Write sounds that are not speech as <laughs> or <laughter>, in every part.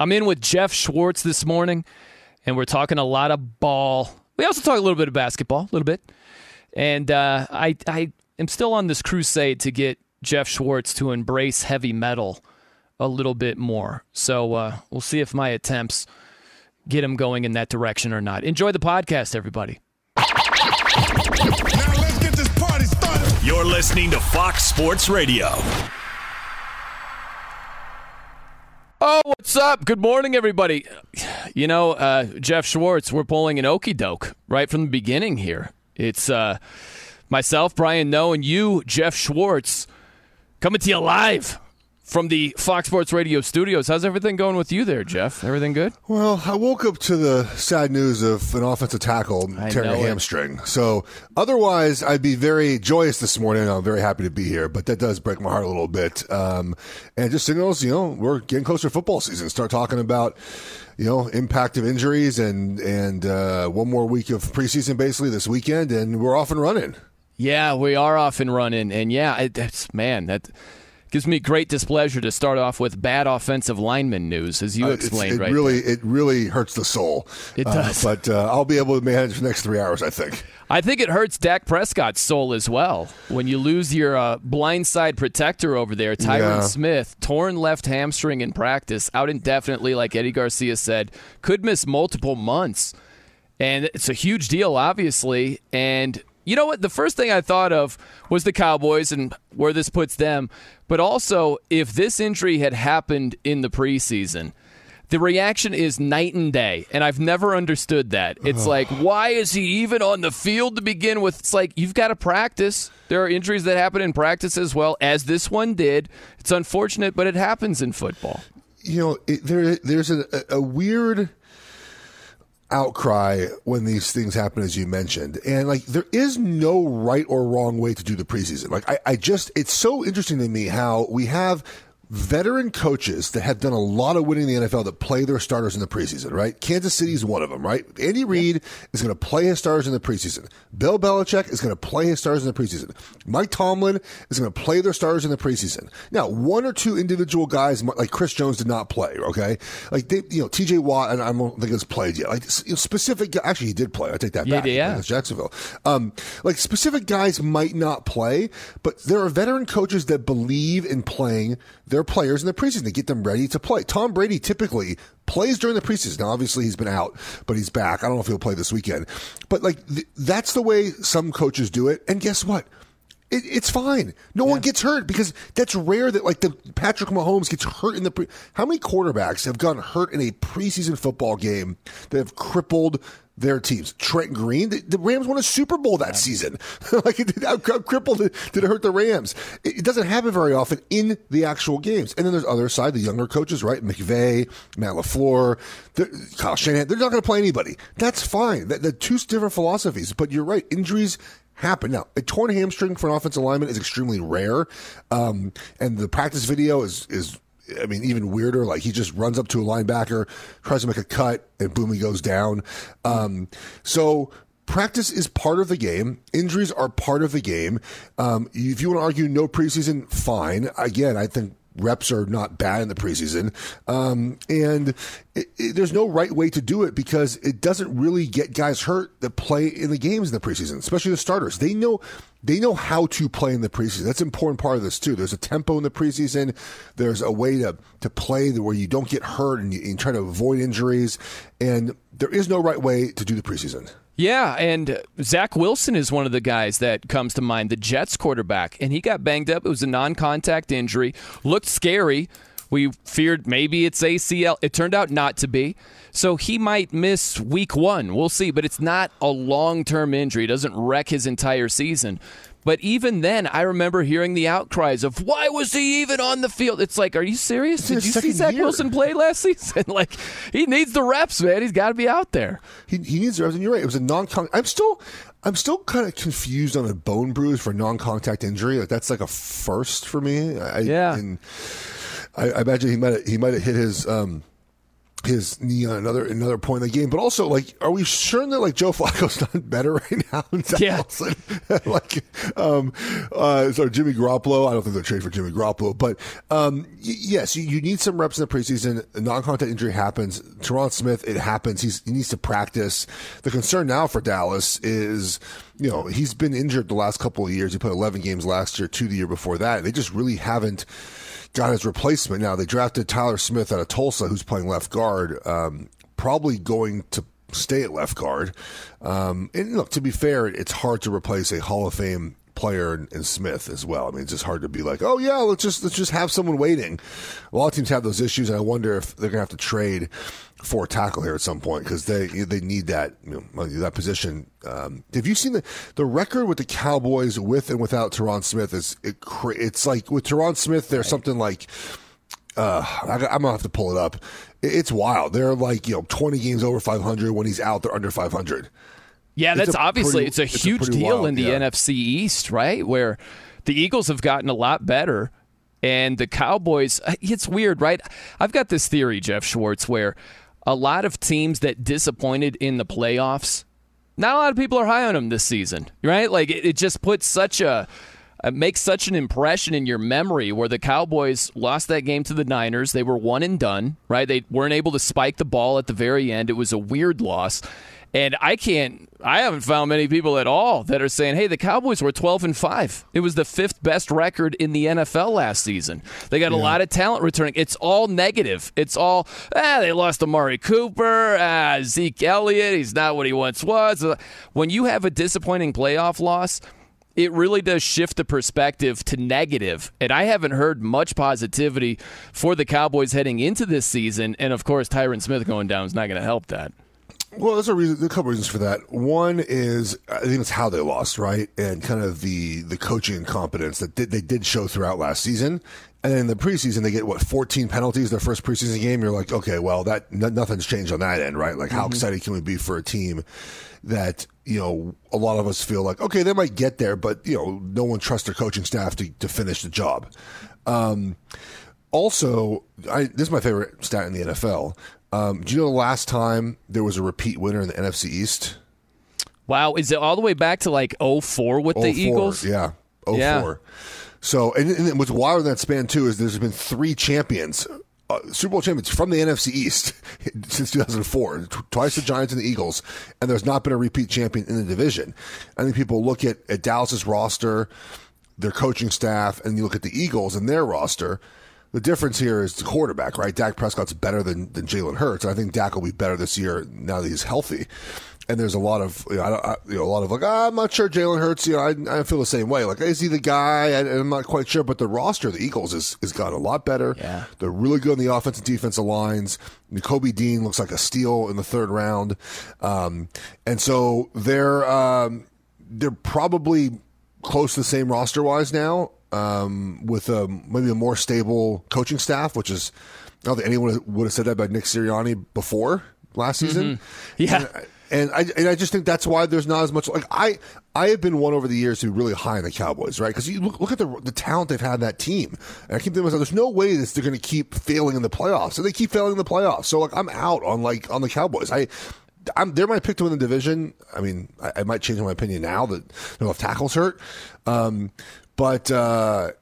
I'm in with Jeff Schwartz this morning, and we're talking a lot of ball. We also talk a little bit of basketball, a little bit. And uh, I, I am still on this crusade to get Jeff Schwartz to embrace heavy metal a little bit more. So uh, we'll see if my attempts get him going in that direction or not. Enjoy the podcast, everybody. Let's get this party started. You're listening to Fox Sports Radio. Oh, what's up? Good morning, everybody. You know, uh, Jeff Schwartz, we're pulling an okey doke right from the beginning here. It's uh, myself, Brian Noe, and you, Jeff Schwartz, coming to you live from the Fox Sports Radio studios. How's everything going with you there, Jeff? Everything good? Well, I woke up to the sad news of an offensive tackle I tearing a hamstring. So, otherwise, I'd be very joyous this morning. I'm very happy to be here, but that does break my heart a little bit. Um, and it just signals, you know, we're getting closer to football season. Start talking about, you know, impact of injuries and and uh, one more week of preseason basically this weekend, and we're off and running. Yeah, we are off and running, and yeah, it, that's man that. Gives me great displeasure to start off with bad offensive lineman news, as you Uh, explained it right really it really hurts the soul. It Uh, does. but uh, I'll be able to manage the next three hours. I think. I think it hurts Dak Prescott's soul as well when you lose your uh, blindside protector over there, Tyron Yeah. Smith, torn left hamstring in practice, out indefinitely, like Eddie Garcia said, could miss multiple months. And it's a huge deal, obviously. And you know what? The first thing I thought of was the Cowboys and where this puts them. But also, if this injury had happened in the preseason, the reaction is night and day. And I've never understood that. It's like, why is he even on the field to begin with? It's like, you've got to practice. There are injuries that happen in practice as well, as this one did. It's unfortunate, but it happens in football. you know, it, there there's a, a weird outcry when these things happen, as you mentioned, and like there is no right or wrong way to do the preseason. Like I, I just, it's so interesting to me how we have veteran coaches that have done a lot of winning in the NFL that play their starters in the preseason, right? Kansas City is one of them, right? Andy Reid is going to play his starters in the preseason. Bill Belichick is going to play his starters in the preseason. Mike Tomlin is going to play their starters in the preseason. Now, one or two individual guys, like Chris Jones, did not play, okay? Like, they, you know, TJ Watt, and I don't think has played yet. Like, you know, specific, actually, he did play. I take that Yeah, back. yeah. Against Jacksonville. Um, like, specific guys might not play, but there are veteran coaches that believe in playing their players in the preseason to get them ready to play. Tom Brady typically plays during the preseason. Now, obviously, he's been out, but he's back. I don't know if he'll play this weekend. But, like, th- that's the way some coaches do it. And guess what? It, it's fine. No one gets hurt because that's rare that like the Patrick Mahomes gets hurt in the pre- how many quarterbacks have gotten hurt in a preseason football game that have crippled their teams. Trent Green, the, the Rams won a Super Bowl that season. <laughs> like, it, how, how crippled did it hurt the Rams? It, it, doesn't happen very often in the actual games. And then there's other side, the younger coaches, right? McVay, Matt LaFleur, Kyle Shanahan. They're not going to play anybody. That's fine. The, the two different philosophies. But you're right. Injuries happen. Now, a torn hamstring for an offensive lineman is extremely rare. Um, and the practice video is, is I mean, even weirder. Like he just runs up to a linebacker, tries to make a cut, and boom, he goes down. Um, so practice is part of the game. Injuries are part of the game. Um, if you want to argue no preseason, fine. Again, I think reps are not bad in the preseason. Um, and it, it, there's no right way to do it because it doesn't really get guys hurt that play in the games in the preseason, especially the starters. They know they know how to play in the preseason. That's an important part of this too. There's a tempo in the preseason. There's a way to to play where you don't get hurt and you, and try to avoid injuries. And there is no right way to do the preseason. Yeah, and Zach Wilson is one of the guys that comes to mind, the Jets quarterback, and he got banged up. It was a non-contact injury, looked scary. We feared maybe it's ACL. It turned out not to be. So he might miss week one. We'll see. But it's not a long term injury. It doesn't wreck his entire season. But even then, I remember hearing the outcries of why was he even on the field? It's like, are you serious? Did you see Zach year. Wilson play last <laughs> season? <laughs> like, he needs the reps, man. He's got to be out there. He, he needs the reps, and you're right. It was a non. I'm still, I'm still kind of confused on a bone bruise for non-contact injury. Like that's like a first for me. I, yeah. And I, I imagine he might he might have hit his. Um, his knee on another another point in the game. But also, like, are we sure that like Joe Flacco's <laughs> not better right now? yeah. <laughs> like, um, uh, so Jimmy Garoppolo. I don't think they're trade for Jimmy Garoppolo, but um, y- yes, you, you, need some reps in the preseason. A non-contact injury happens. Tyron Smith, it happens. He's, he needs to practice. The concern now for Dallas is, you know, he's been injured the last couple of years. He played 11 games last year, two the year before that. They just really haven't got his replacement. Now they drafted Tyler Smith out of Tulsa, who's playing left guard, um, probably going to stay at left guard. Um, and look, to be fair, it's hard to replace a Hall of Fame player in, in, Smith as well. I mean, it's just hard to be like, oh yeah, let's just let's just have someone waiting. A lot of teams have those issues, and I wonder if they're gonna have to trade for a tackle here at some point because they they need that you know, that position. Um, have you seen the the record with the Cowboys with and without Tyron Smith? Is it, it's like with Tyron Smith, there's something like. Uh, I, am gonna have to pull it up. It's wild. They're like you know 20 games over 500. When he's out, they're under 500. Yeah, that's obviously pretty, it's a it's huge a deal wild, in the yeah. NFC East, right? Where the Eagles have gotten a lot better and the Cowboys uh, it's weird, right? I've got this theory, Jeff Schwartz, where a lot of teams that disappointed in the playoffs, not a lot of people are high on them this season, right? Like it, it just puts such a it makes such an impression in your memory where the Cowboys lost that game to the Niners. They were one and done, right? They weren't able to spike the ball at the very end. It was a weird loss. And I can't, I haven't found many people at all that are saying, hey, the Cowboys were 12 and 5. It was the fifth best record in the NFL last season. They got yeah. a lot of talent returning. It's all negative. It's all, ah, they lost Amari Cooper, ah, Zeke Elliott. He's not what he once was. When you have a disappointing playoff loss, it really does shift the perspective to negative. And I haven't heard much positivity for the Cowboys heading into this season. And of course, Tyron Smith going down is not going to help that. Well, there's a reason. A couple reasons for that. One is I think it's how they lost, right, and kind of the the coaching incompetence that did, they did show throughout last season. And then in the preseason, they get what 14 penalties their first preseason game. You're like, okay, well, that n- nothing's changed on that end, right? Like, how mm-hmm. excited can we be for a team that you know a lot of us feel like, okay, they might get there, but you know, no one trusts their coaching staff to to finish the job. Um, also, I, this is my favorite stat in the NFL. Um, do you know the last time there was a repeat winner in the NFC East? Wow, is it all the way back to like 04 with 04, the Eagles? Yeah, 04. Yeah. So, and, and what's wild in that span too is there's been three champions, uh, Super Bowl champions from the NFC East <laughs> since 2004, twice the Giants and the Eagles, and there's not been a repeat champion in the division. I think people look at, at Dallas's roster, their coaching staff, and you look at the Eagles and their roster the difference here is the quarterback, right? Dak Prescott's better than, than Jalen Hurts. I think Dak will be better this year now that he's healthy. and there's a lot of you know, I, don't- I, you know a lot of like ah, I'm not sure Jalen Hurts. You know, I, I feel the same way. Like is he the guy? I, I'm not quite sure. But the roster, the Eagles, is has gotten a lot better. Yeah. they're really good on the offensive and defensive lines. Kobe Dean looks like a steal in the third round, um, and so they're um, they're probably close to the same roster wise now, um, with a, maybe a more stable coaching staff, which is I don't think anyone would have said that about Nick Sirianni before last season. Yeah. And I and I just think that's why there's not as much like I I have been one over the years to be really high on the Cowboys, right? Because you look, look at the the talent they've had in that team, and I keep thinking myself, there's no way that they're going to keep failing in the playoffs, and they keep failing in the playoffs. So like I'm out on like on the Cowboys. I. I'm, they're my pick to win the division. I mean, I, I might change my opinion now that their left tackles hurt, um, but uh,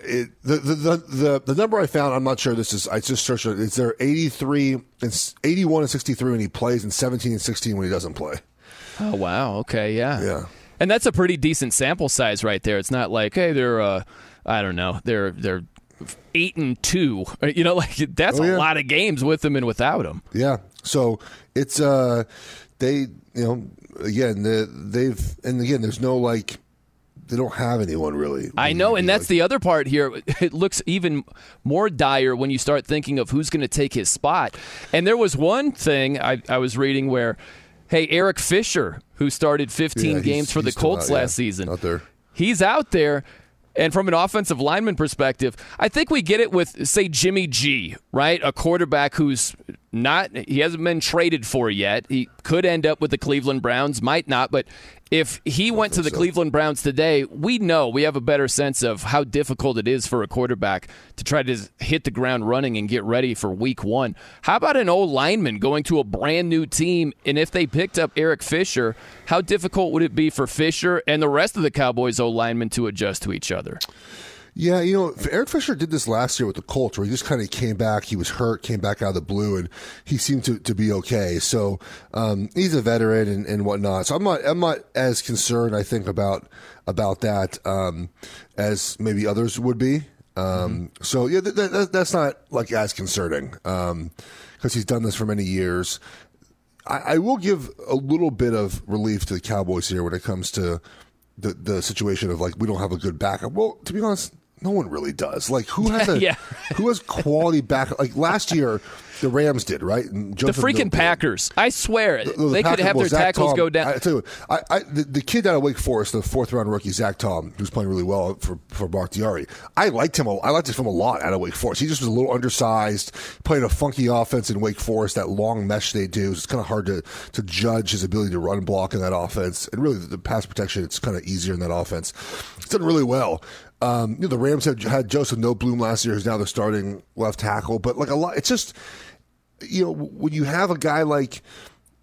it, the, the the the the number I found, I'm not sure this is. I just searched. It's there 83 and 81 and 63 when he plays, and 17 and 16 when he doesn't play. Oh wow. Okay. Yeah. Yeah. And that's a pretty decent sample size right there. It's not like hey they're uh, I don't know they're they're eight and two. <laughs> You know like that's Oh, yeah. a lot of games with them and without them. Yeah. So it's uh they you know again the, they've and again there's no like they don't have anyone really. I know, and that's the other part here. <laughs> It looks even more dire when you start thinking of who's going to take his spot. And there was one thing I, I was reading where, hey, Eric Fisher, who started 15 Yeah, games for the Colts out, yeah, last season, out there. he's out there. And from an offensive lineman perspective, I think we get it with, say, Jimmy G, right? A quarterback who's not, he hasn't been traded for yet. He could end up with the Cleveland Browns, might not. But if he went to the Cleveland Browns today, we know we have a better sense of how difficult it is for a quarterback to try to hit the ground running and get ready for week one. How about an old lineman going to a brand new team? And if they picked up Eric Fisher, how difficult would it be for Fisher and the rest of the Cowboys old linemen to adjust to each other? Yeah, you know, Eric Fisher did this last year with the Colts, where he just kind of came back. He was hurt, came back out of the blue, and he seemed to, to be okay. So um, he's a veteran and, and whatnot. So I'm not I'm not as concerned, I think, about about that um, as maybe others would be. Um, So yeah, th- th- th- that's not like as concerning because he's done this for many years. I, I will give a little bit of relief to the Cowboys here when it comes to the the situation of like we don't have a good backup. Well, to be honest, no one really does. Like who has <laughs> a Yeah. who has quality back? Like last year, the Rams did right. And The freaking Packers. I swear, The- the they could have well, their Zach tackles Tom- go down. I, I tell you, I, I, the, the kid out of Wake Forest, the fourth round rookie Zach Tom, who's playing really well for for Bakhtiari. I liked him. a- I liked him a lot out of Wake Forest. He just was a little undersized, played a funky offense in Wake Forest. That long mesh they do, it's kind of hard to to judge his ability to run block in that offense, and really the pass protection. It's kind of easier in that offense. He's done really well. Um, you know, the Rams had had Joseph Noteboom last year, who's now the starting left tackle. But like a lot, it's just you know when you have a guy like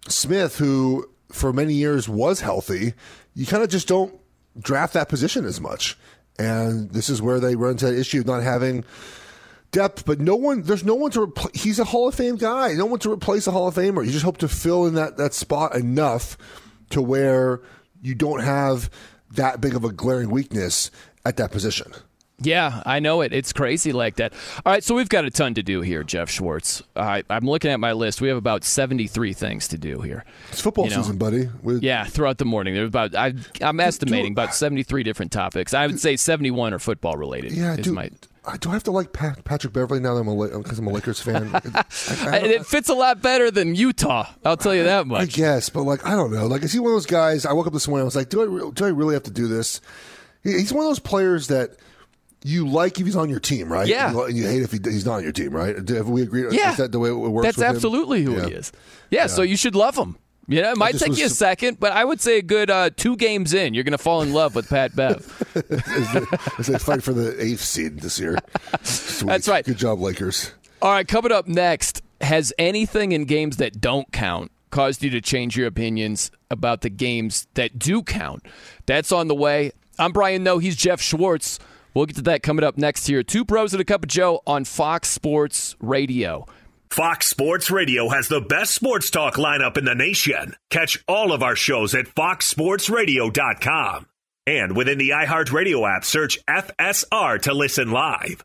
Smith who for many years was healthy, you kind of just don't draft that position as much. And this is where they run into that issue of not having depth. But no one, there's no one to replace. He's a Hall of Fame guy. No one to replace a Hall of Famer. You just hope to fill in that that spot enough to where you don't have that big of a glaring weakness at that position. Yeah, I know it. It's crazy like that. All right, so we've got a ton to do here, Jeff Schwartz. I I'm looking at my list. We have about 73 things to do here. It's football You know. season, buddy. We- Yeah, throughout the morning. There's about I, I'm estimating about 73 different topics. I would say 71 are football related. Yeah, is dude. my- I do I have to like Pat, Patrick Beverley now that I'm a because I'm a Lakers fan. <laughs> I, I- it fits a lot better than Utah. I'll tell you that much. I guess, but like I don't know. Like is he one of those guys? I woke up this morning. I was like, do I do I really have to do this? He- He's one of those players that you like if he's on your team, right? Yeah. And you, you hate if he, he's not on your team, right? Do- Have we agreed? Yeah. Is that the way it works? That's with him? absolutely who Yeah. he is. Yeah, so you should love him. You know, it might take was you a second, but I would say a good uh, two games in, you're going to fall in love with Pat Bev. <laughs> As they fight for the eighth seed this year. Sweet. That's right. Good job, Lakers. All right, coming up next, has anything in games that don't count caused you to change your opinions about the games that do count? That's on the way. I'm Brian Noe, he's Jeff Schwartz. We'll get to that coming up next here. Two pros and a cup of Joe on Fox Sports Radio. Fox Sports Radio has the best sports talk lineup in the nation. Catch all of our shows at foxsportsradio.com. And within the iHeartRadio app, search FSR to listen live.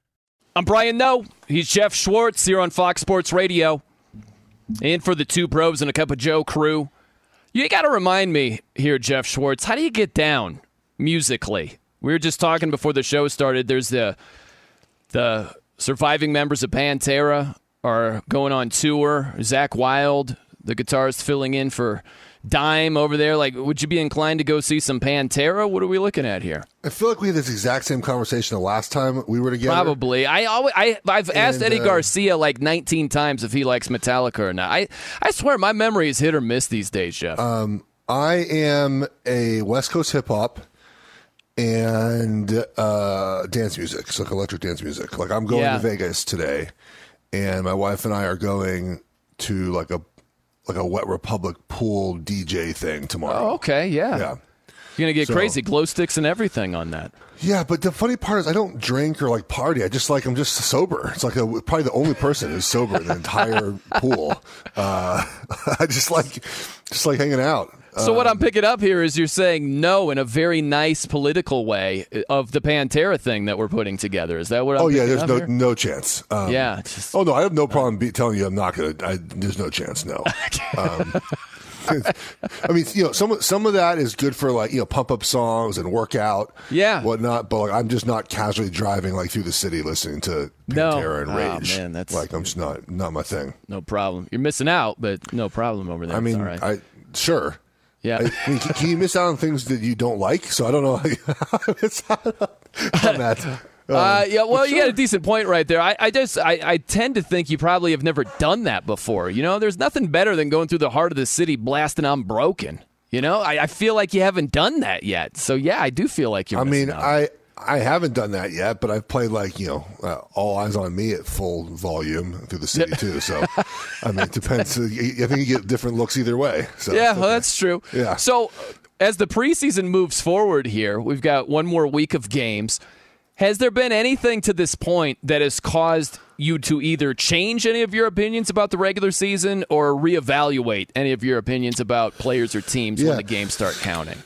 I'm Brian Noe. He's Jeff Schwartz here on Fox Sports Radio. In for the two pros and a cup of Joe crew. You got to remind me here, Jeff Schwartz, how do you get down musically? We were just talking before the show started. There's the the surviving members of Pantera are going on tour. Zakk Wylde, the guitarist, filling in for Dime over there. Like, would you be inclined to go see some Pantera? What are we looking at here? I feel like we had this exact same conversation the last time we were together. Probably. I always, I, I've asked And, Eddie uh, Garcia like 19 times if he likes Metallica or not. I, I swear my memory is hit or miss these days, Jeff. Um, I am a West Coast hip hop and uh, dance music, so like electric dance music. Like I'm going Yeah. to Vegas today, and my wife and I are going to like a like a Wet Republic pool DJ thing tomorrow. oh, okay, yeah. Yeah. You're gonna get So- crazy, glow sticks and everything on that. Yeah, but the funny part is I don't drink or like party. I just like I'm just sober. It's like a, probably the only person who's sober in the entire <laughs> pool. Uh, <laughs> I just like just like hanging out. So what Um, I'm picking up here is you're saying no in a very nice political way of the Pantera thing that we're putting together. Is that what I'm saying? Oh yeah, there's no here? no chance. Um, Yeah, just- oh no, I have no problem be, telling you I'm not gonna. I, there's no chance. No. <laughs> Um, <laughs> I mean, you know, some some of that is good for like you know pump up songs and workout, Yeah. whatnot. But like, I'm just not casually driving like through the city listening to No. Pantera and Oh, Rage. man, that's- like I'm just not not my thing. No problem. You're missing out, but no problem over there. I mean, all right. I sure. Yeah. I, mean, can, you miss out on things that you don't like? So I don't know <laughs> how you miss out on that. <laughs> Uh, yeah, well, you got a decent point right there. I, I just, I, I tend to think you probably have never done that before. You know, there's nothing better than going through the heart of the city blasting on broken. You know, I, I feel like you haven't done that yet. So yeah, I do feel like you're. I mean, out. I I haven't done that yet, but I've played like you know, uh, all eyes on me at full volume through the city too. So, I mean, it depends. I think you get different looks either way. So yeah, well, that's true. Yeah. So, as the preseason moves forward here, we've got one more week of games. Has there been anything to this point that has caused you to either change any of your opinions about the regular season or reevaluate any of your opinions about players or teams Yeah. when the games start counting?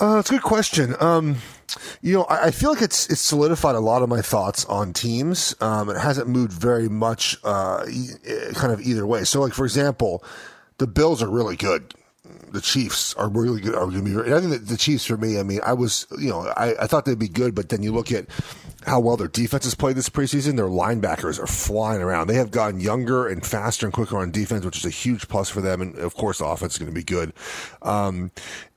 Uh, it's a good question. Um, you know, I, I feel like it's it's solidified a lot of my thoughts on teams. Um, it hasn't moved very much, uh, e- eh, kind of either way. So, like for example, the Bills are really good. The Chiefs are really good. Are going to be. I think the Chiefs, for me, I mean, I was, you know, I, I thought they'd be good, but then you look at how well their defense has played this preseason. Their linebackers are flying around. They have gotten younger and faster and quicker on defense, which is a huge plus for them. And of course, the offense is going to be good. Um,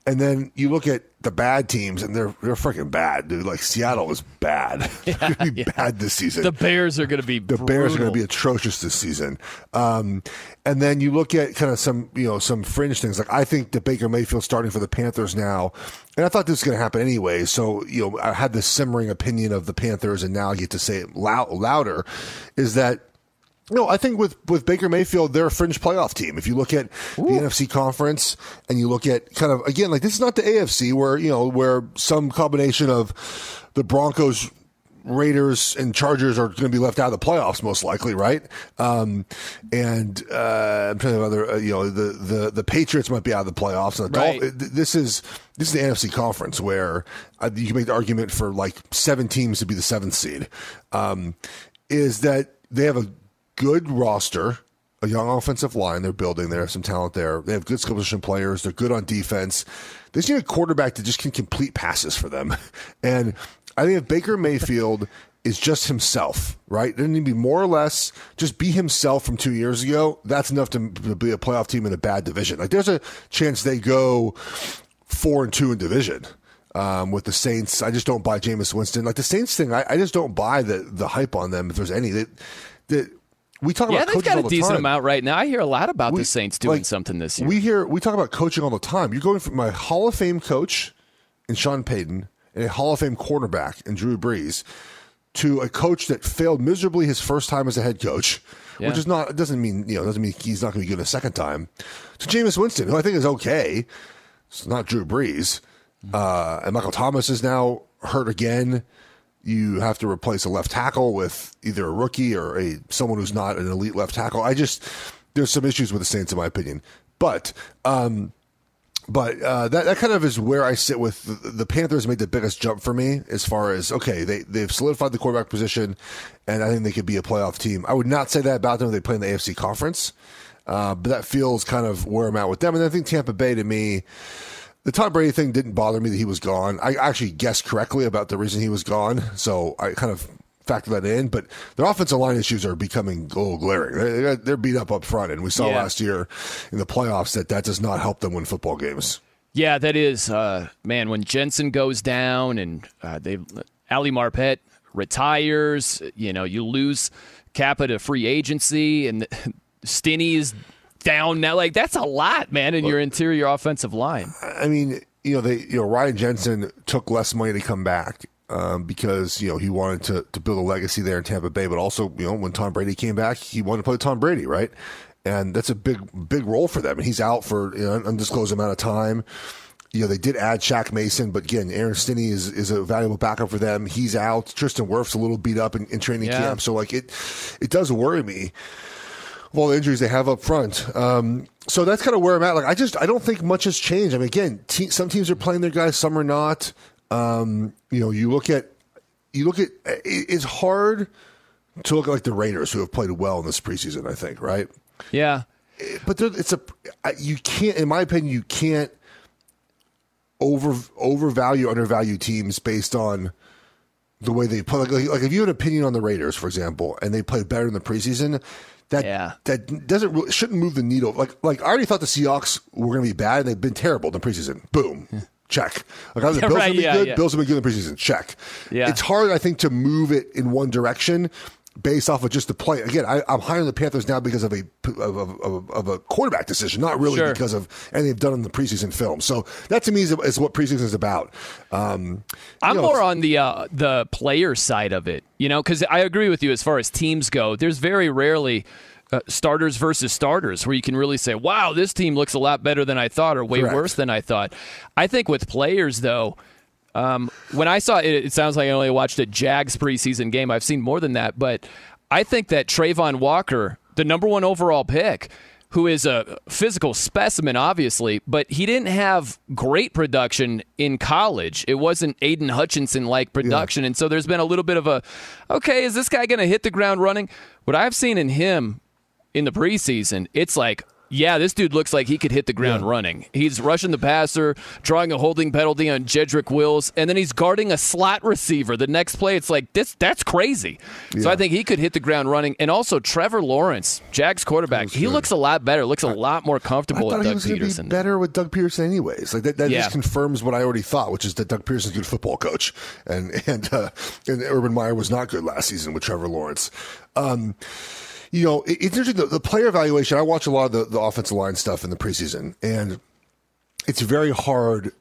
and then you look at the bad teams, and they're they're freaking bad, dude. Like Seattle is bad. <laughs> To be bad this season. The Bears are going to be the Bears are going to be atrocious this season. Um, and then you look at kind of some, you know, some fringe things. Like I think that Baker Mayfield starting for the Panthers now, and I thought this was going to happen anyway. So you know, I had this simmering opinion of the Panthers, and now I get to say it loud, louder. Is that no, I think with, with Baker Mayfield, they're a fringe playoff team. If you look at the NFC conference and you look at kind of, again, like this is not the AFC where, you know, where some combination of the Broncos, Raiders, and Chargers are going to be left out of the playoffs, most likely, right? Um, and uh, I'm trying to other, uh, you know, the, the, the Patriots might be out of the playoffs. And the Right. Dolphins, th- this is this is the NFC conference where uh, you can make the argument for like seven teams to be the seventh seed. Um, is that they have a good roster, a young offensive line they're building. They have some talent there. They have good skill position players. They're good on defense. They just need a quarterback that just can complete passes for them. <laughs> And I think if Baker Mayfield is just himself, right? Doesn't need to be more or less just be himself from two years ago. That's enough to, be a playoff team in a bad division. Like there's a chance they go four and two in division. Um, with the Saints, I just don't buy Jameis Winston. Like the Saints thing, I, I just don't buy the the hype on them. If there's any that that we talk Yeah, about, they've coaches got a decent time. amount right now. I hear a lot about We- the Saints doing like, something this year. We hear we talk about coaching all the time. You're going from my Hall of Fame coach in Sean Payton and a Hall of Fame quarterback in Drew Brees to a coach that failed miserably his first time as a head coach, Yeah. which is not doesn't mean you know doesn't mean he's not going to be good a second time. To Jameis Winston, who I think is okay. It's not Drew Brees, uh, and Michael Thomas is now hurt again. You have to replace a left tackle with either a rookie or a someone who's not an elite left tackle. I just there's some issues with the Saints in my opinion, but. Um, but uh, that that kind of is where I sit with the, the Panthers. Made the biggest jump for me as far as okay, they they've solidified the quarterback position, and I think they could be a playoff team. I would not say that about them if they play in the AFC conference, uh, but that feels kind of where I'm at with them. And I think Tampa Bay to me, the Tom Brady thing didn't bother me that he was gone. I actually guessed correctly about the reason he was gone, so I kind of factor that in. But their offensive line issues are becoming a little glaring. They're, they're beat up up front, and we saw Yeah. last year in the playoffs that that does not help them win football games. Yeah, that is, uh, man. When Jensen goes down and uh, they, Ali Marpet retires, you know, you lose Cappa to free agency, and <laughs> Stinnie is down now. Like that's a lot, man, in your interior offensive line. I mean, you know, they, you know, Ryan Jensen took less money to come back um, because you know he wanted to to build a legacy there in Tampa Bay, but also you know when Tom Brady came back, he wanted to play Tom Brady, right? And that's a big big role for them. And he's out for you know, an undisclosed amount of time. You know, they did add Shaq Mason, but again, Aaron Stinnie is, is a valuable backup for them. He's out. Tristan Wirfs a little beat up in, in training Yeah. camp. So like it it does worry me of all the injuries they have up front. Um, so that's kind of where I'm at. Like, I just I don't think much has changed. I mean, again, te- some teams are playing their guys, some are not. Um, you know, you look at you look at it, it's hard to look at like the Raiders who have played well in this preseason. I think right, Yeah, but there- it's a you can't, in my opinion, you can't over overvalue undervalue teams based on the way they play. Like, like, like if you had an opinion on the Raiders, for example, and they played better in the preseason, that Yeah. that doesn't shouldn't move the needle. Like like I already thought the Seahawks were going to be bad, and they've been terrible in the preseason. Boom. Check. Like I thought <laughs> the Bills Right, have been yeah, good. yeah. Bills have been good in the preseason. Check. Yeah. It's hard, I think, to move it in one direction based off of just the play. Again, I, I'm higher on the Panthers now because of a of, of, of, of a quarterback decision, not really Sure. because of anything they've done in the preseason film. So that to me is, is what preseason is about. Um, I'm know, more on the uh, the player side of it, you know, because I agree with you as far as teams go. There's very rarely uh, starters versus starters where you can really say, "Wow, this team looks a lot better than I thought," or "Way Correct. worse than I thought." I think with players though. Um, when I saw it, it sounds like I only watched a Jags preseason game. I've seen more than that, but I think that Travon Walker, the number one overall pick, who is a physical specimen, obviously, but he didn't have great production in college. It wasn't Aidan Hutchinson like production. And so there's been a little bit of a, okay, is this guy going to hit the ground running? What I've seen in him in the preseason, it's like, yeah, this dude looks like he could hit the ground running. He's rushing the passer, drawing a holding penalty on Jedrick Wills, and then he's guarding a slot receiver. The next play, it's like this. That's crazy. So I think he could hit the ground running. And also Trevor Lawrence, Jags quarterback, he looks a lot better. Looks a lot more comfortable I thought with he was to be better with Doug Pederson, anyways. Like that, that Yeah. just confirms what I already thought, which is that Doug Pederson's a good football coach, and <laughs> and uh, and Urban Meyer was not good last season with Trevor Lawrence. Um, you know, it, it's interesting. The, the player evaluation. I watch a lot of the, the offensive line stuff in the preseason, and it's very hard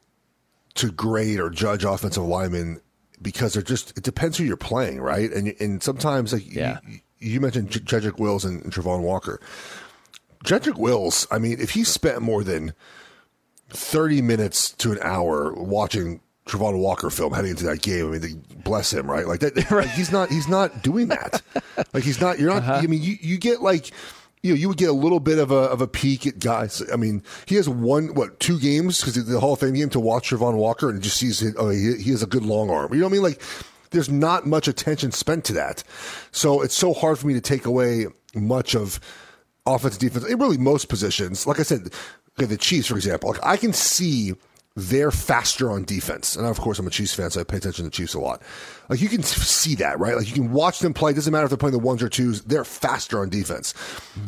to grade or judge offensive linemen because they're just. It depends who you're playing, right? And and sometimes like Yeah. you, you mentioned J- Jedrick Wills and, and Travon Walker. Jedrick Wills, I mean, if he spent more than 30 minutes to an hour watching Travon Walker film heading into that game, I mean, bless him, right? Like that, <laughs> like, he's not, he's not doing that. like he's not, you're not, Uh-huh. I mean, you, you get like, you know, you would get a little bit of a, of a peek at guys. I mean, he has one, what, two games because the Hall of Fame game to watch Travon Walker and just sees, oh, he, he has a good long arm. You know what I mean? Like, there's not much attention spent to that. So it's so hard for me to take away much of offense, defense, It really most positions. Like I said, okay, the Chiefs, for example, like I can see they're faster on defense. And of course, I'm a Chiefs fan, so I pay attention to the Chiefs a lot. Like you can see that, right? Like you can watch them play. It doesn't matter if they're playing the ones or twos, they're faster on defense.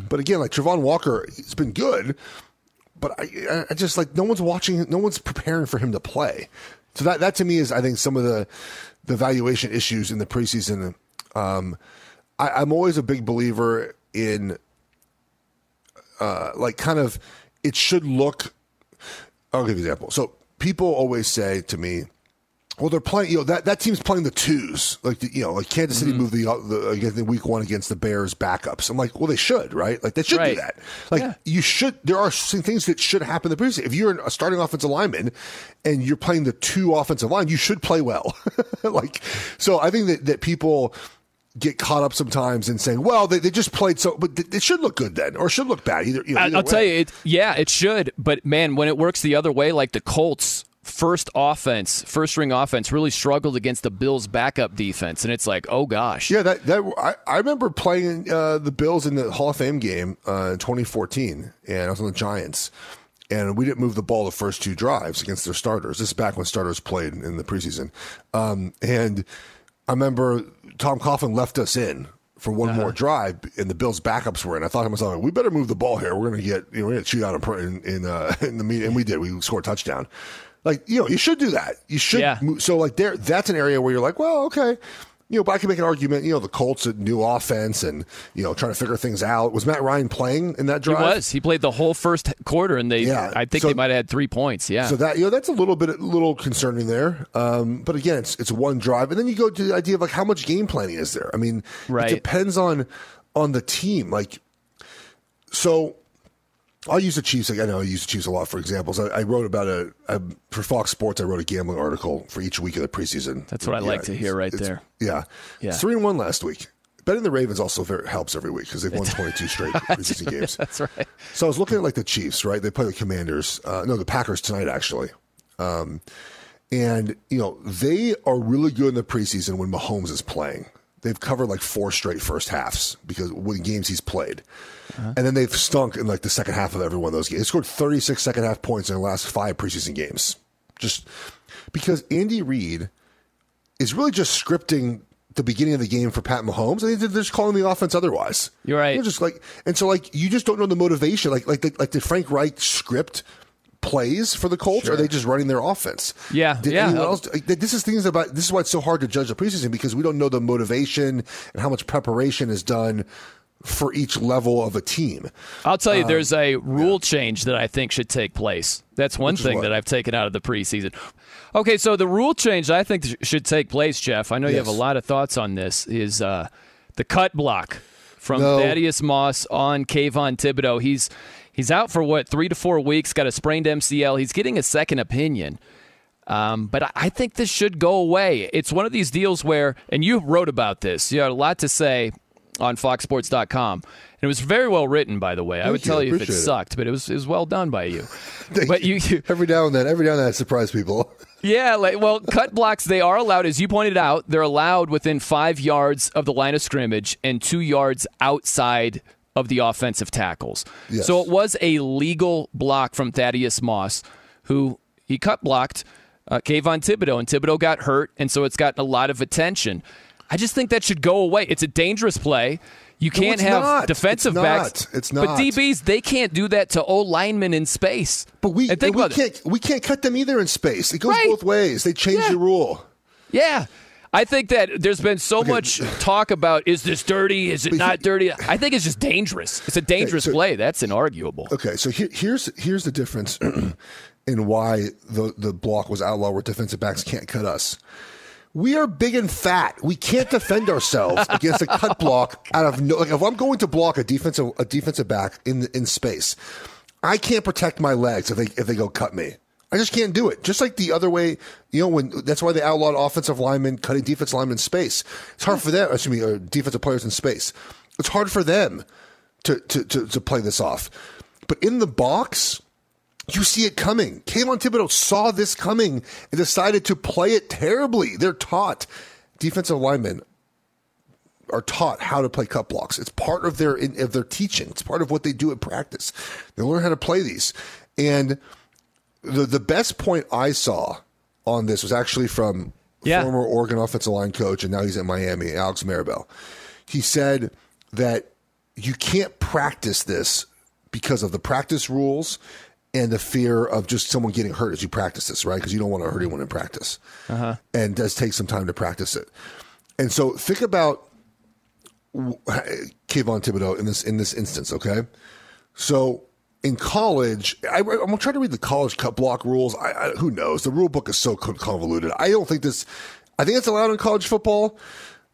But again, like Travon Walker, he's been good, but I, I just like no one's watching, no one's preparing for him to play. So that that to me is, I think, some of the the valuation issues in the preseason. Um, I, I'm always a big believer in uh, like kind of it should look. I'll give you an example. So people always say to me, "Well, they're playing. You know that that team's playing the twos. Like the, you know, like Kansas City mm-hmm. moved the, uh, the uh, against the week one against the Bears backups. I'm like, well, they should, right? Like they should Right. do that. Like you should. There are some things that should happen in the preseason. If you're a starting offensive lineman and you're playing the two offensive line, you should play well. <laughs> like so, I think that that people get caught up sometimes in saying, well, they, they just played so, but it should look good then, or it should look bad. Either, you know, I- either I'll tell you, it, yeah, it should. But man, when it works the other way, like the Colts. First offense, first ring offense really struggled against the Bills' backup defense, and it's like, oh gosh, Yeah, that that I, I remember playing uh, the Bills in the Hall of Fame game uh, in 2014, and I was on the Giants, and we didn't move the ball the first two drives against their starters. This is back when starters played in the preseason, um, and I remember Tom Coughlin left us in for one more drive, and the Bills' backups were in. I thought to myself, we better move the ball here. We're going to get you know we're going to shoot out in in in, uh, <laughs> in the meet, and we did. We scored a touchdown. Like you know, you should do that. You should. Yeah. Move, so like there, that's an area where you're like, well, okay. You know, but I can make an argument. You know, the Colts a new offense and you know trying to figure things out. Was Matt Ryan playing in that drive? he was. He played the whole first quarter, and they, Yeah, I think so- they might have had three points. Yeah, So that you know that's a little bit a little concerning there. Um, but again, it's it's one drive, and then you go to the idea of like how much game planning is there. I mean, Right. it depends on on the team. Like, so I'll use the Chiefs. I know I use the Chiefs a lot for examples. I, I wrote about a, a for Fox Sports. I wrote a gambling article for each week of the preseason. That's what I like to hear right there. Yeah, Yeah. It's three and one last week. Betting the Ravens also very, helps every week because they've won twenty two straight <laughs> preseason games. <laughs> that's right. So I was looking at like the Chiefs, right? They play the Commanders. Uh, no, the Packers tonight, actually. Um, and you know they are really good in the preseason when Mahomes is playing. They've covered like four straight first halves because with games he's played, and then they've stunk in like the second half of every one of those games. They scored 36 second half points in the last five preseason games, just because Andy Reid is really just scripting the beginning of the game for Pat Mahomes. I think they're just calling the offense otherwise. You're right. They're just like, and so like you just don't know the motivation. Like like the, like did Frank Reich script plays for the Colts? Or are they just running their offense? Yeah, Did yeah. else? This is things about. This is why it's so hard to judge the preseason because we don't know the motivation and how much preparation is done for each level of a team. I'll tell you, Um, there's a rule change that I think should take place. That's one Which thing that I've taken out of the preseason. Okay, so the rule change that I think should take place, Jeff. I know you have a lot of thoughts on this. Is uh, the cut block from No. Thaddeus Moss on Kayvon Thibodeaux? He's he's out for what three to four weeks. Got a sprained MCL. He's getting a second opinion. Um, but I- think this should go away. It's one of these deals where, and you wrote about this. You had a lot to say on FoxSports.com, and it was very well written, by the way. I would you. tell you if it it. sucked, but it was it was well done by you. <laughs> Thank but you, you every now and then, every now and then, I surprise people. <laughs> yeah, like, well, cut blocks they are allowed, as you pointed out. They're allowed within five yards of the line of scrimmage and two yards outside of the offensive tackles. Yes. So it was a legal block from Thaddeus Moss, who he cut blocked uh, Kayvon Thibodeaux, and Thibodeaux got hurt, and so it's gotten a lot of attention. I just think that should go away. It's a dangerous play. You can't it's have not. defensive It's backs. not. It's But not. DBs, they can't do that to O linemen in space. But we and think and we can't we can't cut them either in space. It goes Right. both ways. They changed Yeah. the rule. Yeah. I think that there's been so much talk about is this dirty? Is it not dirty? I think it's just dangerous. It's a dangerous so- play. That's inarguable. Okay, so here, here's here's the difference <clears throat> in why the the block was outlawed where defensive backs can't cut us. We are big and fat. We can't defend ourselves <laughs> against a cut block out of no. Like if I'm going to block a defensive a defensive back in in space, I can't protect my legs if they if they go cut me. I just can't do it. Just like the other way, you know, when that's why they outlawed offensive linemen cutting defensive linemen in space. It's hard for them. Excuse me, or defensive players in space. It's hard for them to to to, to play this off. But in the box, you see it coming. Kayvon Thibodeaux saw this coming and decided to play it terribly. They're taught defensive linemen are taught how to play cut blocks. It's part of their of their teaching. It's part of what they do at practice. They learn how to play these. And the the best point I saw on this was actually from Yeah. former Oregon offensive line coach, and now he's at Miami, Alex Mirabal. He said that you can't practice this because of the practice rules and the fear of just someone getting hurt as you practice this, right? Because you don't want to hurt anyone in practice, uh-huh. and does take some time to practice it. And so think about Kayvon Thibodeaux in this in this instance, okay? So in college, I, I'm gonna try to read the college cut block rules. I, I, who knows? The rule book is so convoluted. I don't think this. I think it's allowed in college football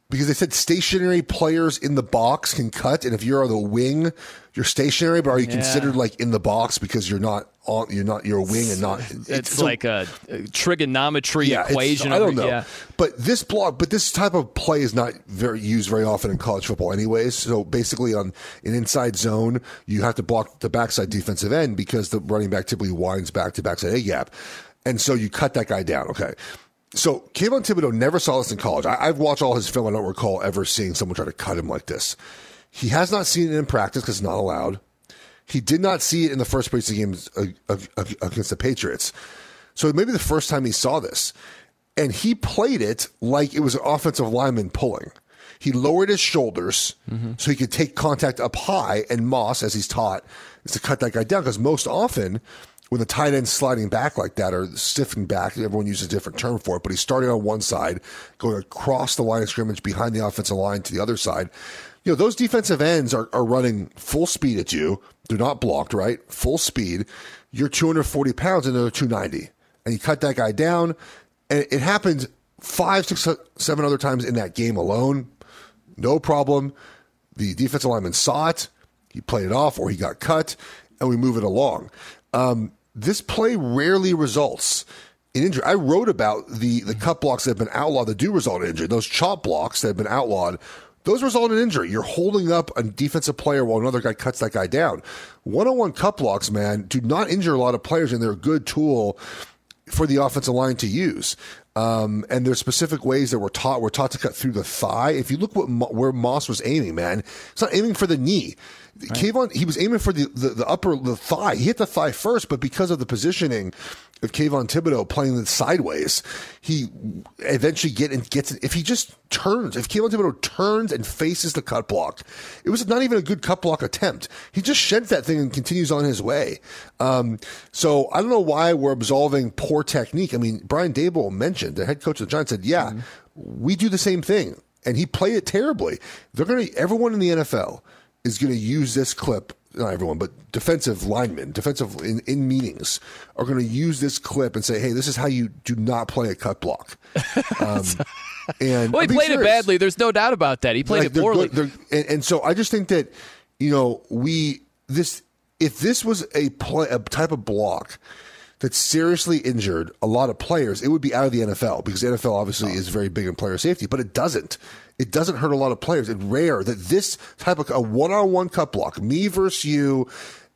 because they said stationary players in the box can cut, and if you're on the wing, you're stationary. But are you Yeah. considered like in the box because you're not on? You're not. You're a wing and not. It's so- like a, a trigonometry yeah, equation. I don't know, Yeah. but this block, but this type of play is not very used very often in college football, anyways. So basically, on an inside zone, you have to block the backside defensive end because the running back typically winds back to backside A gap, and so you cut that guy down. Okay. So Kayvon Thibodeaux never saw this in college. I, I've watched all his film. I don't recall ever seeing someone try to cut him like this. He has not seen it in practice because it's not allowed. He did not see it in the first preseason games against the Patriots. So maybe the first time he saw this. And he played it like it was an offensive lineman pulling. He lowered his shoulders mm-hmm. so he could take contact up high. And Moss, as he's taught, is to cut that guy down because most often when the tight end's sliding back like that or stiffing back, everyone uses a different term for it, but he's starting on one side, going across the line of scrimmage behind the offensive line to the other side. You know, those defensive ends are, are running full speed at you. They're not blocked, right? Full speed. You're 240 pounds and they're 290. And you cut that guy down. And it happened five, six, seven other times in that game alone. No problem. The defensive lineman saw it. He played it off or he got cut, and we move it along. Um, this play rarely results in injury. I wrote about the, the cut blocks that have been outlawed that do result in injury. Those chop blocks that have been outlawed, those result in injury. You're holding up a defensive player while another guy cuts that guy down. One on one cut blocks, man, do not injure a lot of players, and they're a good tool for the offensive line to use. Um, and there's specific ways that we're taught. We're taught to cut through the thigh. If you look what where Moss was aiming, man, it's not aiming for the knee. Kayvon, he was aiming for the, the, the upper the thigh. He hit the thigh first, but because of the positioning of Kayvon Thibodeaux playing it sideways, he eventually get and gets it. If he just turns, if Kayvon Thibodeaux turns and faces the cut block, it was not even a good cut block attempt. He just sheds that thing and continues on his way. Um, so I don't know why we're absolving poor technique. I mean, Brian Daboll mentioned the head coach of the Giants said, "Yeah, we do the same thing." And he played it terribly. They're going to, everyone in the NFL is going to use this clip not everyone, but defensive linemen, defensive in, in meetings are going to use this clip and say, "Hey, this is how you do not play a cut block." <laughs> Um, and Well, he played it badly. There's no doubt about that. He played Like, it poorly. good- and, and so I just think that you know we this if this was a play a type of block that seriously injured a lot of players, it would be out of the NFL because the NFL obviously is very big in player safety, but it doesn't. It doesn't hurt a lot of players. It's rare that this type of a one-on-one cut block, me versus you,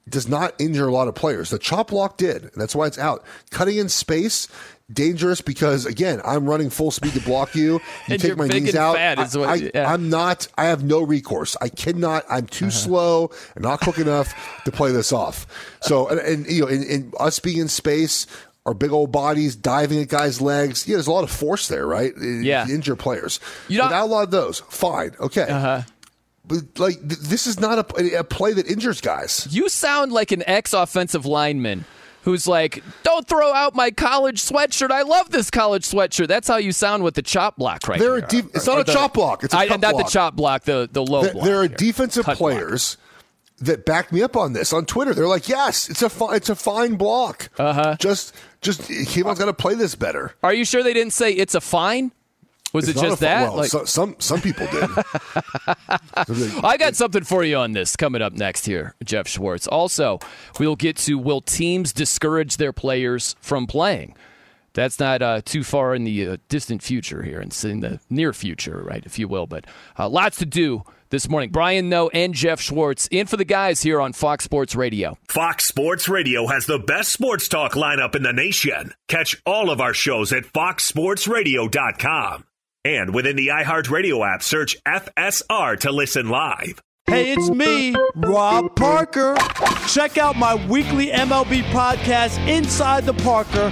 does not injure a lot of players. The chop block did, and that's why it's out. Cutting in space, dangerous because again, I'm running full speed to block you. You <laughs> take my knees out. I, I, yeah. Uh-huh. I'm not. I have no recourse. I cannot. I'm too slow and not quick enough to play this off. So, and, and you know, in, in us being in space, our big old bodies diving at guys' legs. Yeah, there's a lot of force there, right? It- Yeah. it injure players. You don't- outlawed those. Fine. Okay. Uh-huh. But like, th- this is not a, a play that injures guys. You sound like an ex offensive lineman who's like, don't throw out my college sweatshirt. I love this college sweatshirt. That's how you sound with the chop block right They're here. deep, it's not Or a the- chop block. It's a I, not block. the chop block, the, the low There, block. there are here. defensive Cut block. players that back me up on this on Twitter. They're like, "Yes, it's a fi- it's a fine block. Uh-huh. Just just Kayvon's got to play this better." Are you sure they didn't say it's a fine? Was It's it just that? Well, Like- so, some some people did. <laughs> <laughs> I got something for you on this coming up next here, Jeff Schwartz. Also, we'll get to will teams discourage their players from playing? That's not uh, too far in the uh, distant future here, and in the near future, right, if you will. But uh, lots to do this morning. Brian Noe and Jeff Schwartz in for the guys here on Fox Sports Radio. Fox Sports Radio has the best sports talk lineup in the nation. Catch all of our shows at foxsportsradio.com. And within the iHeartRadio app, search FSR to listen live. Hey, it's me, Rob Parker. Check out my weekly MLB podcast, Inside the Parker,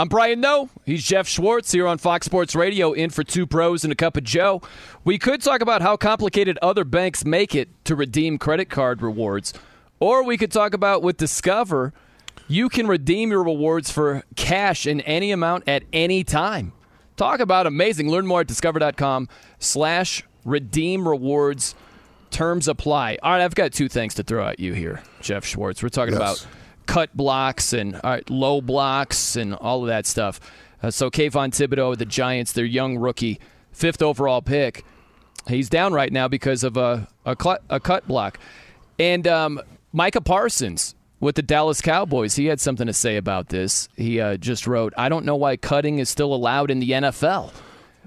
I'm Brian Noe. He's Jeff Schwartz here on Fox Sports Radio, in for two pros and a cup of Joe. We could talk about how complicated other banks make it to redeem credit card rewards, or we could talk about with Discover, you can redeem your rewards for cash in any amount at any time. Talk about amazing. Learn more at discover.com slash redeem rewards. Terms apply. All right, I've got two things to throw at you here, Jeff Schwartz. We're talking Yes. about cut blocks and right, low blocks and all of that stuff. Uh, so Kayvon Thibodeaux, the Giants, their young rookie, fifth overall pick, he's down right now because of a a, cut a cut block. And um, Micah Parsons with the Dallas Cowboys, he had something to say about this. He uh, just wrote, "I don't know why cutting is still allowed in the NFL.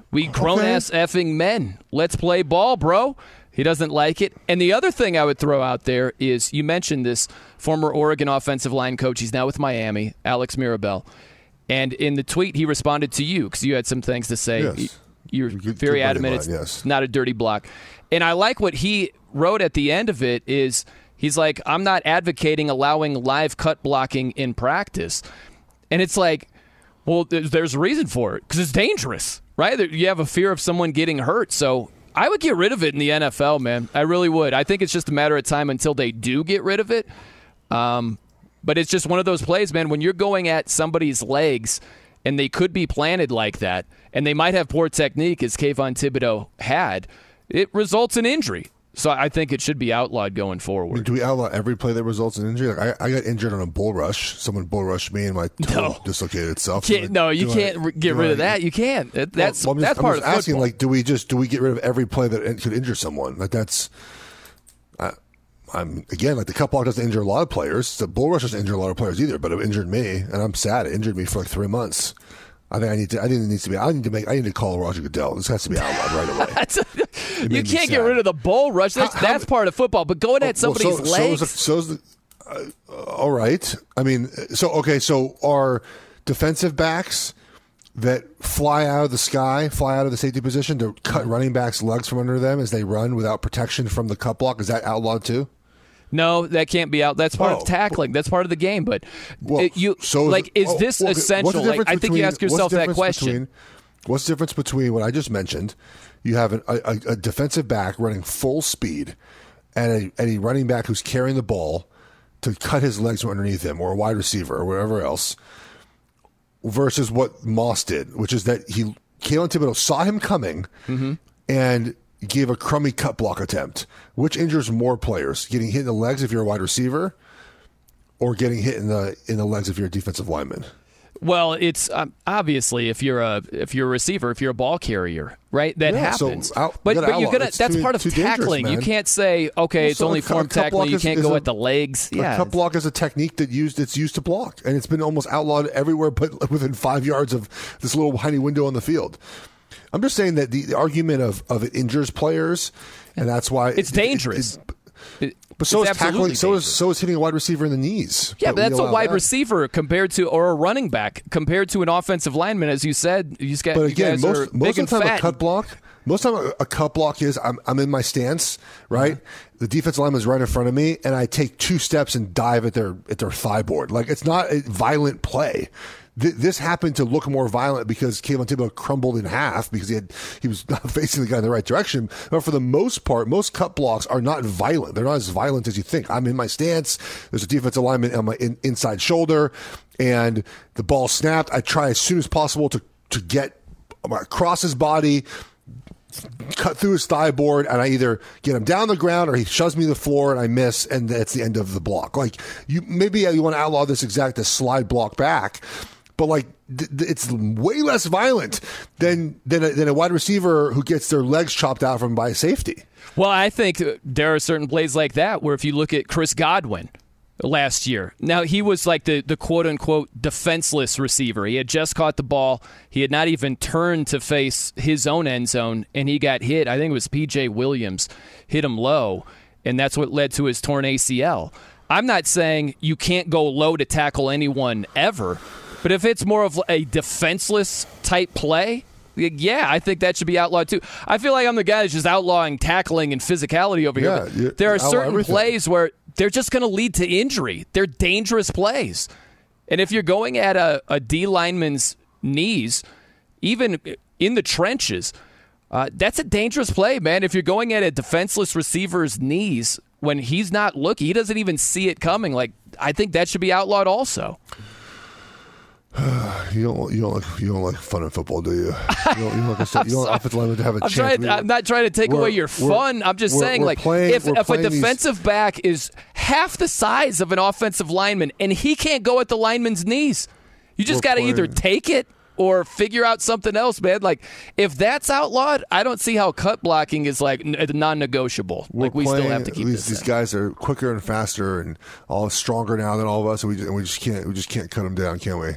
We grown ass effing men. Let's play ball, bro." He doesn't like it. And the other thing I would throw out there is you mentioned this former Oregon offensive line coach. He's now with Miami, Alex Mirabal. And in the tweet, he responded to you because you had some things to say. Yes. You're very adamant it's yes. not a dirty block. And I like what he wrote at the end of it is he's like, I'm not advocating allowing live cut blocking in practice. And it's like, well, there's, there's a reason for it because it's dangerous, right? You have a fear of someone getting hurt. So I would get rid of it in the NFL, man. I really would. I think it's just a matter of time until they do get rid of it. Um, but it's just one of those plays, man. When you're going at somebody's legs and they could be planted like that, and they might have poor technique, as Kayvon Thibodeaux had, it results in injury. So I think it should be outlawed going I mean, forward. do we outlaw every play that results in injury? Like I, I got injured on a bull rush. Someone bull rushed me, and my toe No. dislocated itself. Can't, no, you can't re- get rid I- of that. You can't. That- That's Well, I'm that's just, part I'm of just asking. football. Like, do we just do we get rid of every play that could injure someone? Like that's. I, I'm again like the cut block doesn't injure a lot of players. The bull rush doesn't injure a lot of players either, but it injured me, and I'm sad. It injured me for like three months. I think I need to. I think it needs to be. I need to make. I need to call Roger Goodell. This has to be outlawed right away. <laughs> You can't get rid of the bull rush. That's, How- how that's part of football. But going at Well, somebody's so, legs. So is the, so is the, uh, all right. I mean, so okay. So are defensive backs that fly out of the sky, fly out of the safety position to cut running backs' legs from under them as they run without protection from the cut block? Is that outlawed too? No, that can't be out. That's part Oh. of tackling. That's part of the game. But Well, it- you so like, is oh, this well, okay, what's the essential? Like, I think between- you ask yourself that question. between- what's the difference between what I just mentioned? You have an, a, a, a defensive back running full speed, and a, and a running back who's carrying the ball to cut his legs from underneath him, or a wide receiver, or whatever else. Versus what Moss did, which is that he Kalen Thibodeaux saw him coming Mm-hmm. and gave a crummy cut block attempt, which injures more players: getting hit in the legs if you're a wide receiver, or getting hit in the in the legs if you're a defensive lineman. Well, it's um, obviously if you're a if you're a receiver, if you're a ball carrier, right? That Yeah, so happens. out- but but you outlaw it. gotta It's that's too- part of tackling. You can't say okay, Well, it's so only form tackling. You is- can't is go a- at the legs. A Yeah, cut block is a technique that used it's used to block, and it's been almost outlawed everywhere, but <laughs> within five yards of this little tiny window on the field. I'm just saying that the, the argument of, of it injures players, and that's why It's it- dangerous. it- But so It's is tackling. So is so is hitting a wide receiver in the knees. Yeah, but that's a wide that. receiver compared to or a running back compared to an offensive lineman, as you said. You just got But again, guys most most of the time fat. a cut block. Most of the time a, cut block is I'm I'm in my stance, right? Mm-hmm. The defensive lineman is right in front of me, and I take two steps and dive at their at their thigh board. Like it's not a violent play. Th- This happened to look more violent because Kayvon Thibodeaux crumbled in half because he had he was not <laughs> facing the guy in the right direction. But for the most part, most cut blocks are not violent. They're not as violent as you think. I'm in my stance. There's a defensive lineman on my in, inside shoulder, and the ball snapped. I try as soon as possible to to get across his body, cut through his thigh board, and I either get him down the ground or he shoves me to the floor and I miss, and that's the end of the block. Like you, maybe you want to outlaw this exact to slide block back, but like th- th- it's way less violent than than a, than a wide receiver who gets their legs chopped out from by a safety. Well, I think there are certain plays like that where if you look at Chris Godwin last year, now he was like the, the quote unquote defenseless receiver. He had just caught the ball. He had not even turned to face his own end zone, and he got hit. I think it was PJ Williams hit him low, and that's what led to his torn ACL. I'm not saying you can't go low to tackle anyone ever, but if it's more of a defenseless type play, yeah, I think that should be outlawed too. I feel like I'm the guy that's just outlawing tackling and physicality over Yeah, here. there are certain everything. plays where they're just going to lead to injury. They're dangerous plays. And if you're going at a, a D lineman's knees, even in the trenches, uh, that's a dangerous play, man. If you're going at a defenseless receiver's knees when he's not looking, he doesn't even see it coming. Like I think that should be outlawed also. <sighs> You don't you don't like you don't like fun in football, do you? You don't, you don't, like a, you don't <laughs> offensive lineman to have a I'm chance. trying. I'm not trying to take away your fun. I'm just we're- saying, we're like, playing- if if a playing these- defensive back is half the size of an offensive lineman and he can't go at the lineman's knees, you just got to either take it or figure out something else, man. Like, if that's outlawed, I don't see how cut blocking is like uh, non-negotiable. We're like, we still have to keep these, this. these in. guys are quicker and faster and all stronger now than all of us, and we just, and we just can't we just can't cut them down, can we?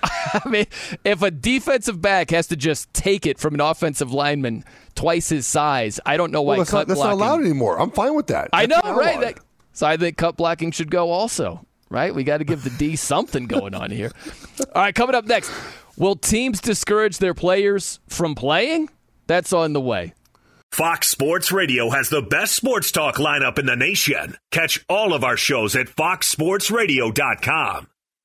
<laughs> I mean, if a defensive back has to just take it from an offensive lineman twice his size, I don't know why Well, that's, cut not, that's not allowed anymore. I'm fine with that. I know, right? That- so I think cut blocking should go also, right? We got to give the D something going on here. <laughs> All right, coming up next, will teams discourage their players from playing? That's on the way. Fox Sports Radio has the best sports talk lineup in the nation. Catch all of our shows at foxsportsradio.com.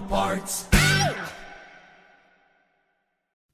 Parts.